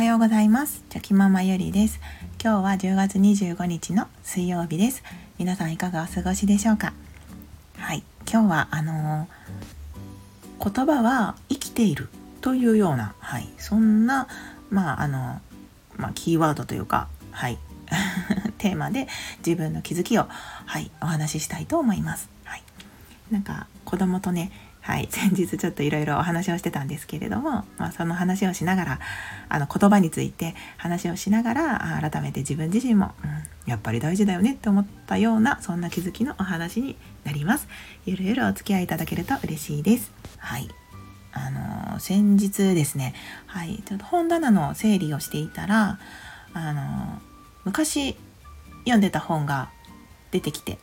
はようございます。チョキママゆりです。今日は10月25日の水曜日です。皆さんいかがお過ごしでしょうか？はい。今日はあのー、言葉は生きているというようなはい。そんなまああのまあ、キーワードというかはい。テーマで自分の気づきをはいお話ししたいと思います。はい。なんか子供とねはい、先日ちょっといろいろお話をしてたんですけれども、まあ、その話をしながらあの言葉について話をしながら改めて自分自身も、うん、やっぱり大事だよねって思ったようなそんな気づきのお話になります。ゆるゆるお付き合いいただけると嬉しいです。はい。あのー、先日ですね、はい、ちょっと本棚の整理をしていたら、あのー、昔読んでた本が出てきて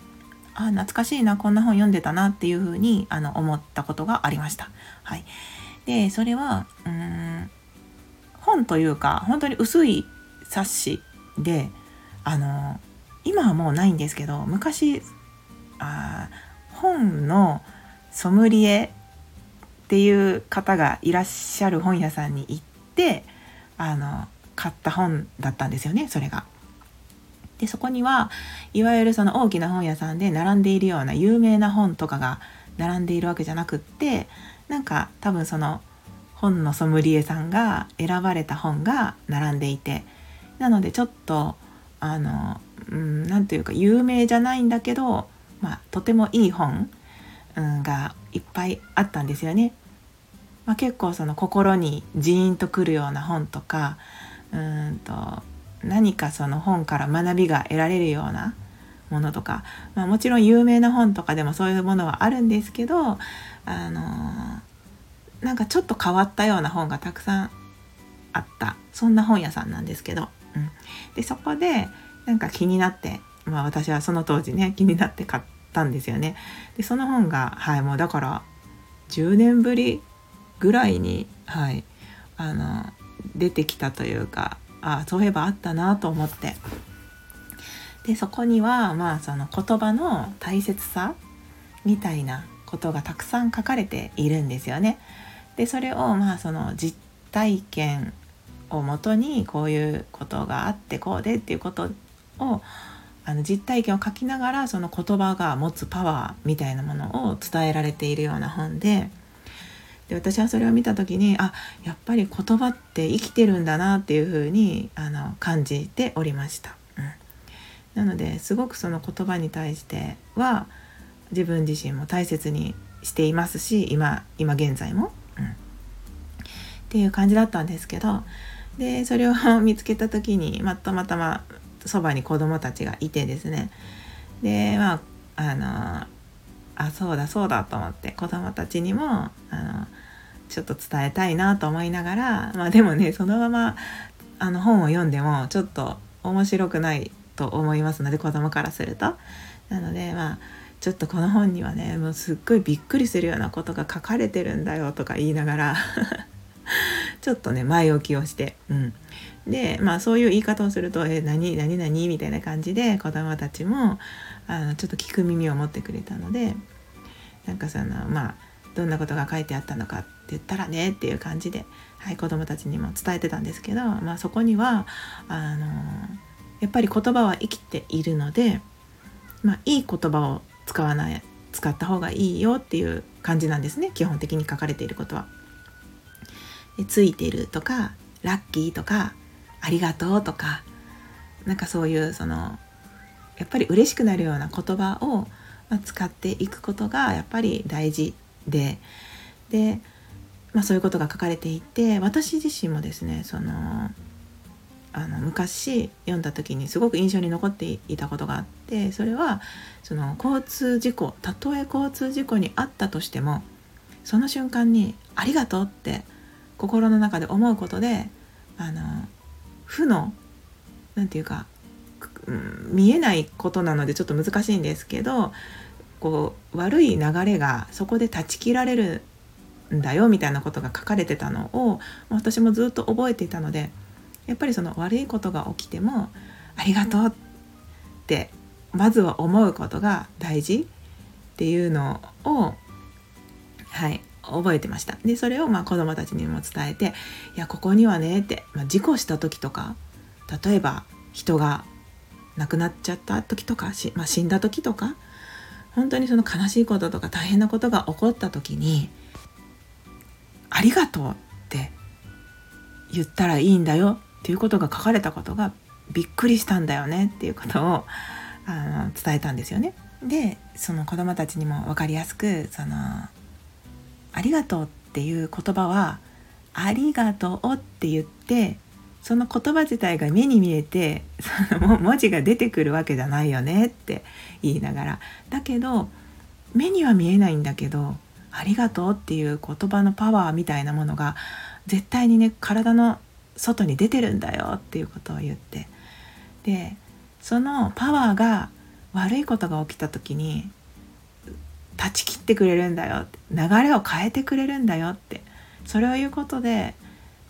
あ懐かしいなこんな本読んでたなっていうふうにあの思ったことがありました。はい、でそれはうん本というか本当に薄い冊子であの今はもうないんですけど昔あ本のソムリエっていう方がいらっしゃる本屋さんに行ってあの買った本だったんですよねそれが。でそこにはいわゆるその大きな本屋さんで並んでいるような有名な本とかが並んでいるわけじゃなくってなんか多分その本のソムリエさんが選ばれた本が並んでいてなのでちょっとあの何、うん、というか有名じゃないんだけど、まあ、とてもいい本、うん、がいっぱいあったんですよね。まあ、結構その心にジーンとくるような本とかうんと何かその本から学びが得られるようなものとか、まあ、もちろん有名な本とかでもそういうものはあるんですけどあの、なんかちょっと変わったような本がたくさんあった。そんな本屋さんなんですけど、うん、でそこでなんか気になって、まあ、私はその当時ね気になって買ったんですよね。でその本がはいもうだから10年ぶりぐらいにはいあの出てきたというかあそういえばあったなと思ってでそこにはまあその言葉の大切さみたいなことがたくさん書かれているんですよね。でそれをまあその実体験をもとにこういうことがあってこうでっていうことをあの実体験を書きながらその言葉が持つパワーみたいなものを伝えられているような本でで私はそれを見た時にあやっぱり言葉って生きてるんだなっていうふうにあの感じておりました。うん、なのですごくその言葉に対しては自分自身も大切にしていますし今今現在も、うん、っていう感じだったんですけどでそれを見つけた時に、またまたまそばに子供たちがいてですね。でまああのあそうだそうだと思って子供たちにもあのちょっと伝えたいなと思いながらまあでもねそのままあの本を読んでもちょっと面白くないと思いますので子供からすると。なのでまあちょっとこの本にはねもうすっごいびっくりするようなことが書かれてるんだよとか言いながら ちょっとね前置きをして、うん、でまあそういう言い方をすると「え何何何?」みたいな感じで子供たちもあのちょっと聞く耳を持ってくれたのでなんかそのまあどんなことが書いてあったのかって言ったらねっていう感じで、はい、子どもたちにも伝えてたんですけど、まあ、そこにはあのやっぱり言葉は生きているので、まあ、いい言葉を使わない使った方がいいよっていう感じなんですね基本的に書かれていることは。ついてるとかラッキーとかありがとうとかなんかそういうそのやっぱり嬉しくなるような言葉を使っていくことがやっぱり大事でで、まあ、そういうことが書かれていて私自身もですねそのあの昔読んだ時にすごく印象に残っていたことがあってそれはその交通事故たとえ交通事故にあったとしてもその瞬間に「ありがとう」って心の中で思うことであの負の何て言うか見えないことなのでちょっと難しいんですけどこう悪い流れがそこで断ち切られるんだよみたいなことが書かれてたのを私もずっと覚えていたのでやっぱりその悪いことが起きてもありがとうってまずは思うことが大事っていうのをはい。覚えてましたでそれをまあ子供たちにも伝えて「いやここにはね」って、まあ、事故した時とか例えば人が亡くなっちゃった時とかし、まあ、死んだ時とか本当にその悲しいこととか大変なことが起こった時に「ありがとう」って言ったらいいんだよっていうことが書かれたことがびっくりしたんだよねっていうことをあの伝えたんですよね。でその子どもたちにも分かりやすくその「ありがとう」っていう言葉は「ありがとう」って言ってその言葉自体が目に見えて その文字が出てくるわけじゃないよねって言いながら。だけど目には見えないんだけど「ありがとう」っていう言葉のパワーみたいなものが絶対にね体の外に出てるんだよっていうことを言って。でそのパワーが悪いことが起きた時に断ち切ってくれるんだよ。流れを変えてくれるんだよって。それを言うことで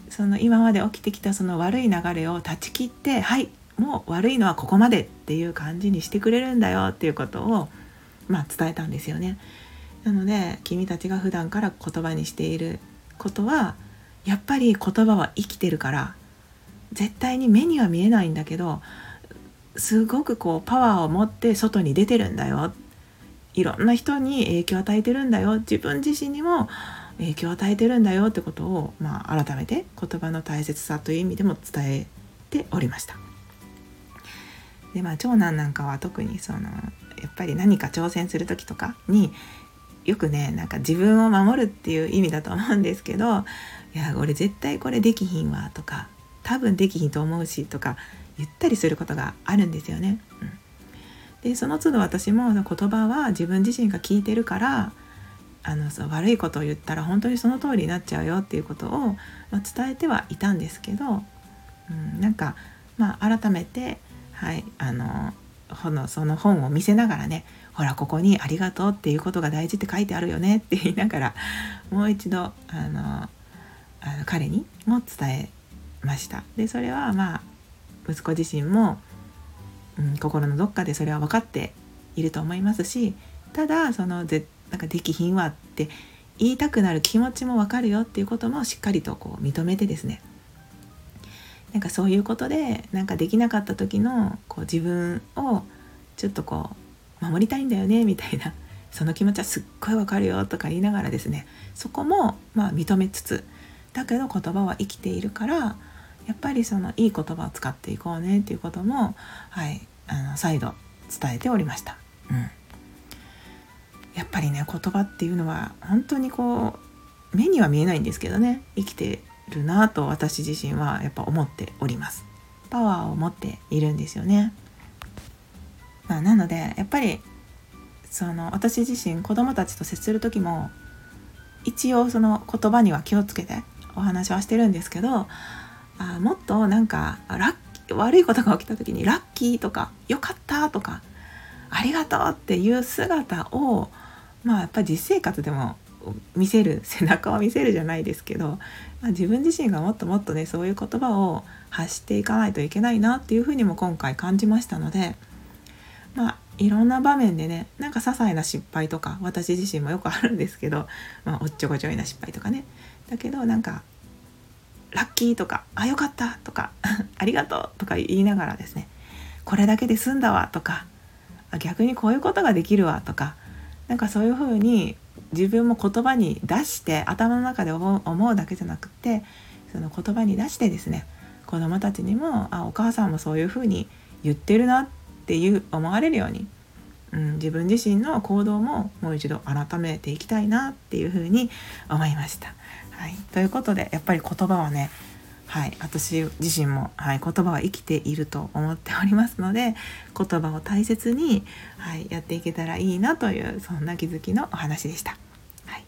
その今まで起きてきたその悪い流れを断ち切ってはいもう悪いのはここまでっていう感じにしてくれるんだよっていうことをまあ伝えたんですよね。なので君たちが普段から言葉にしていることはやっぱり言葉は生きてるから絶対に目には見えないんだけどすごくこうパワーを持って外に出てるんだよっいろんな人に影響を与えてるんだよ自分自身にも影響を与えてるんだよってことを、まあ、改めて言葉の大切さという意味でも伝えておりました。でまあ長男なんかは特にそのやっぱり何か挑戦する時とかによくねなんか自分を守るっていう意味だと思うんですけど「いや俺絶対これできひんわ」とか「多分できひんと思うし」とか言ったりすることがあるんですよね。うん、でその都度私も言葉は自分自身が聞いてるからあのそう悪いことを言ったら本当にその通りになっちゃうよっていうことを、まあ、伝えてはいたんですけど、うん、なんか、まあ、改めて、はいあのその本を見せながらねほらここに「ありがとう」っていうことが大事って書いてあるよねって言いながら もう一度あのあの彼にも伝えました。でそれはまあ息子自身も、うん、心のどっかでそれは分かっていると思いますしただそのぜなんかできひんわって言いたくなる気持ちも分かるよっていうこともしっかりとこう認めてですね。なんかそういうことでなんかできなかった時のこう自分をちょっとこう守りたいんだよねみたいなその気持ちはすっごいわかるよとか言いながらですねそこもまあ認めつつだけど言葉は生きているからやっぱりそのいい言葉を使っていこうねっていうことも、はい、あの再度伝えておりました。うん、やっぱりね言葉っていうのは本当にこう目には見えないんですけどね生きてるなと私自身はやっぱ思っております。パワーを持っているんですよね。まあ、なのでやっぱりその私自身子供たちと接する時も一応その言葉には気をつけてお話はしてるんですけどあもっとなんかラッ悪いことが起きた時にラッキーとかよかったとかありがとうっていう姿をまあやっぱり実生活でも見せる背中を見せるじゃないですけど、まあ、自分自身がもっともっとねそういう言葉を発していかないといけないなっていうふうにも今回感じましたのでまあいろんな場面でねなんか些細な失敗とか私自身もよくあるんですけど、まあ、おっちょこちょいな失敗とかね。だけどなんかラッキーとかあよかったとか ありがとうとか言いながらですねこれだけで済んだわとか逆にこういうことができるわとかなんかそういうふうに自分も言葉に出して頭の中で思うだけじゃなくてその言葉に出してですね子どもたちにもあお母さんもそういうふうに言ってるなっていう思われるように、うん、自分自身の行動ももう一度改めていきたいなっていうふうに思いました。はい、ということでやっぱり言葉はねはい、私自身も、はい、言葉は生きていると思っておりますので言葉を大切に、はい、やっていけたらいいなというそんな気づきのお話でした。はい、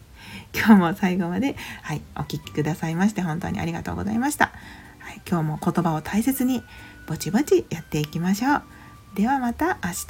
今日も最後まで、はい、お聴きくださいまして本当にありがとうございました。はい、今日も言葉を大切にぼちぼちやっていきましょう。ではまた明日。